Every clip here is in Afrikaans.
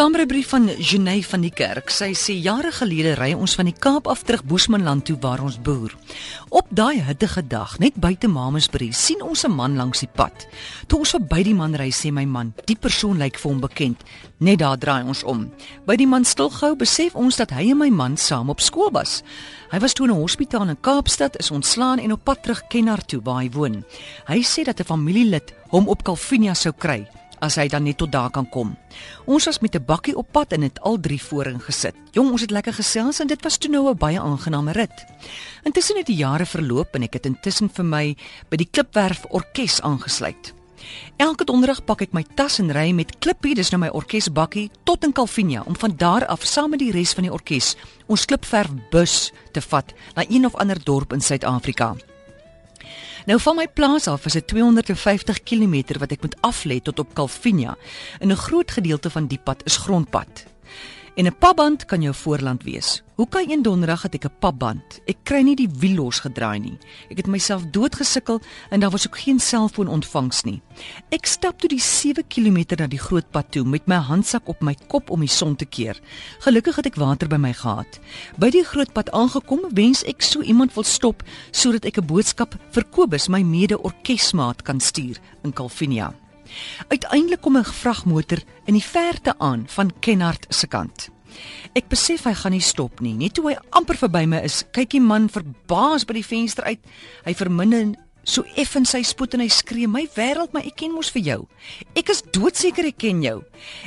Saamrybrief van Genay van die Kerk. Sy sê jare gelede ry ons van die Kaap af terug Boesmanland toe waar ons boer. Op daai hittige dag, net buite Mamasbury, sien ons 'n man langs die pad. Toe ons verby die man ry, sê my man, die persoon lyk vir hom bekend. Net daar draai ons om. By die man stilgehou, besef ons dat hy en my man saam op skool was. Hy was toe in 'n hospitaal in Kaapstad, is ontslaan en op pad terug Kennar toe waar hy woon. Hy sê dat 'n familielid hom op Kalvinia sou kry as hy dan net tot daar kan kom. Ons was met 'n bakkie op pad en het al drie voorin gesit. Jong, ons het lekker gesels en dit was toe nou 'n baie aangename rit. Intussen het die jare verloop en ek het intussen vir my by die Klipwerf Orkees aangesluit. Elke donderdag pak ek my tas en ry met Klippie, dis nou my orkesbakkie, tot in Kalvinia om van daar af saam met die res van die orkes ons Klipwerf bus te vat na een of ander dorp in Suid-Afrika. Nou van my plaas af is dit 250 km wat ek moet aflê tot op Kalvinia. En 'n groot gedeelte van die pad is grondpad. En 'n pabband kan jou voorland wees. Hoe kan een donderdag het ek 'n pabband? Ek kry nie die wiel los gedraai nie. Ek het myself doodgesukkel en daar was ook geen selfoon ontvangs nie. Ek stap toe die 7 km na die groot pad toe met my handsak op my kop om die son te keer. Gelukkig het ek water by my gehad. By die groot pad aangekom, wens ek so iemand wil stop sodat ek 'n boodskap vir Kobus, my mede-orkesmaat kan stuur in Kalvinia. Uiteindelik kom 'n vragmotor in die verte aan van Kenhardt se kant. Ek besef hy gaan nie stop nie. Net toe hy amper verby my is, kyk die man verbaas by die venster uit. Hy verminder so effen sy spoed en hy skree: "My wêreld, my ek ken mos vir jou. Ek is doodseker ek ken jou.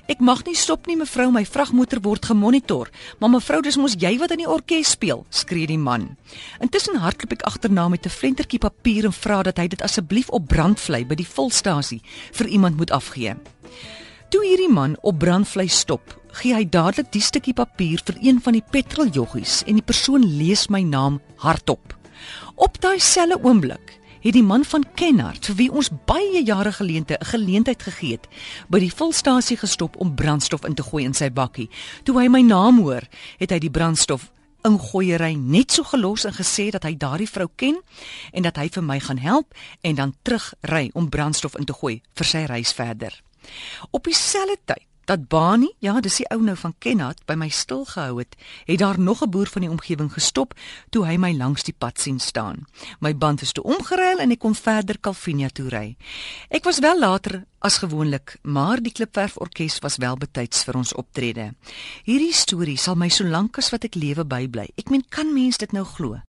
Ek mag nie stop nie, mevrou, my vragmotor word gemonitor. Maar mevrou, dis mos jy wat in die orkes speel," skree die man. Intussen hardloop ek agterna met 'n flentertjie papier en vra dat hy dit asseblief op brandvlei by die volstasie vir iemand moet afgee. Toe hierdie man op brandvlei stop, gee hy dadelik die stukkie papier vir een van die petroljoggies en die persoon lees my naam hardop. Op daai selfe oomblik het die man van Kenhardt vir wie ons baie jare gelede 'n geleentheid gegee het, by die volstasie gestop om brandstof in te gooi in sy bakkie. Toe hy my naam hoor, het hy die brandstof ingooiery net so gelos en gesê dat hy daardie vrou ken en dat hy vir my gaan help en dan terugry om brandstof in te gooi vir sy reis verder. Op dieselfde tyd dat Bani, ja, dis die ou nou van Kenat by my stil gehou het, het daar nog 'n boer van die omgewing gestop toe hy my langs die pad sien staan. My band is toe omgeruil en ek kon verder Kalvinia toe ry. Ek was wel later as gewoonlik, maar die Klipwerf Orkees was wel betyds vir ons optrede. Hierdie storie sal my solank as wat ek lewe bybly. Ek meen, kan mens dit nou glo?